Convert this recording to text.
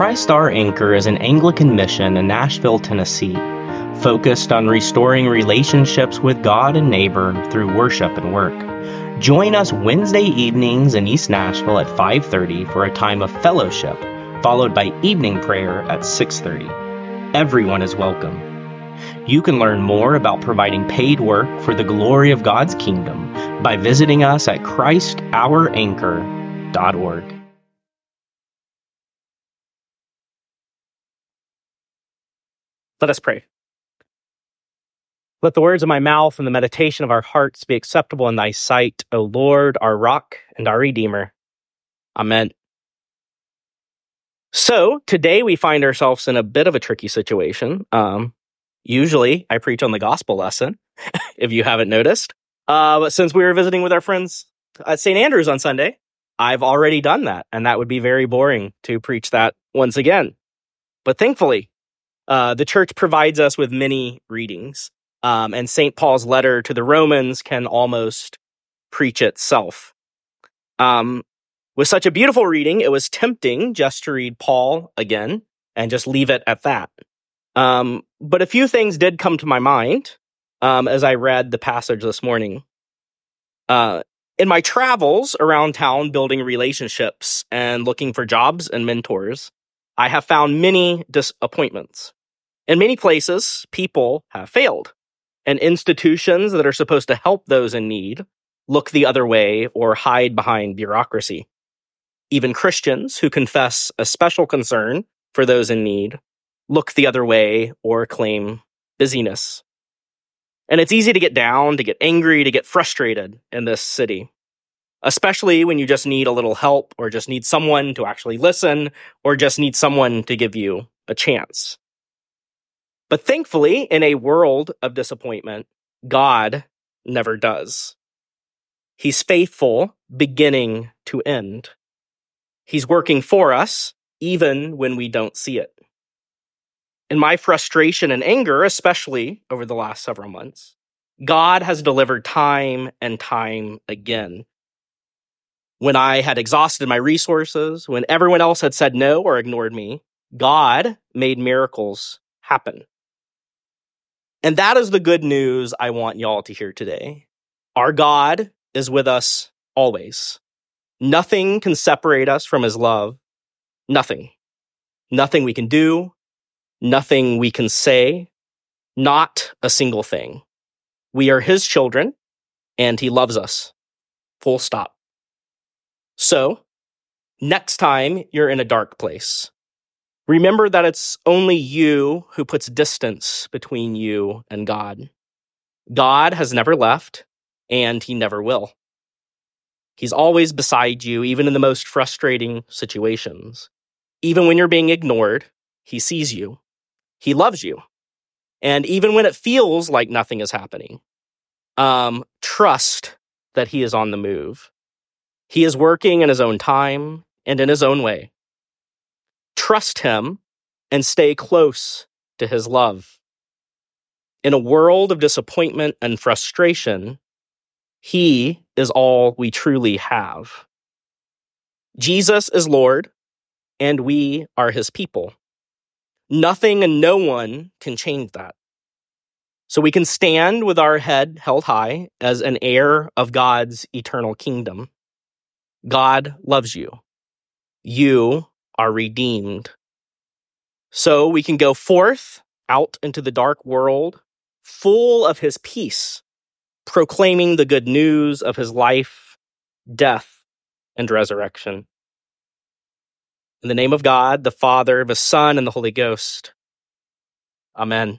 Christ Our Anchor is an Anglican mission in Nashville, Tennessee, focused on restoring relationships with God and neighbor through worship and work. Join us Wednesday evenings in East Nashville at 5:30 for a time of fellowship, followed by evening prayer at 6:30. Everyone is welcome. You can learn more about providing paid work for the glory of God's kingdom by visiting us at christouranchor.org. Let us pray. Let the words of my mouth and the meditation of our hearts be acceptable in thy sight, O Lord, our rock and our redeemer. Amen. So today we find ourselves in a bit of a tricky situation. Um, usually I preach on the gospel lesson, if you haven't noticed. Uh, but since we were visiting with our friends at St. Andrews on Sunday, I've already done that, and that would be very boring to preach that once again. But thankfully, uh, the church provides us with many readings, um, and St. Paul's letter to the Romans can almost preach itself. Um, with such a beautiful reading, it was tempting just to read Paul again and just leave it at that. Um, but a few things did come to my mind um, as I read the passage this morning. Uh, in my travels around town building relationships and looking for jobs and mentors, I have found many disappointments. In many places, people have failed, and institutions that are supposed to help those in need look the other way or hide behind bureaucracy. Even Christians who confess a special concern for those in need look the other way or claim busyness. And it's easy to get down, to get angry, to get frustrated in this city, especially when you just need a little help or just need someone to actually listen or just need someone to give you a chance. But thankfully, in a world of disappointment, God never does. He's faithful beginning to end. He's working for us even when we don't see it. In my frustration and anger, especially over the last several months, God has delivered time and time again. When I had exhausted my resources, when everyone else had said no or ignored me, God made miracles happen. And that is the good news I want y'all to hear today. Our God is with us always. Nothing can separate us from his love. Nothing. Nothing we can do. Nothing we can say. Not a single thing. We are his children and he loves us. Full stop. So, next time you're in a dark place, Remember that it's only you who puts distance between you and God. God has never left, and he never will. He's always beside you, even in the most frustrating situations. Even when you're being ignored, he sees you. He loves you. And even when it feels like nothing is happening, um, trust that he is on the move. He is working in his own time and in his own way trust him and stay close to his love. In a world of disappointment and frustration, he is all we truly have. Jesus is Lord, and we are his people. Nothing and no one can change that. So we can stand with our head held high as an heir of God's eternal kingdom. God loves you. You are redeemed. So we can go forth out into the dark world, full of his peace, proclaiming the good news of his life, death, and resurrection. In the name of God, the Father, the Son, and the Holy Ghost. Amen.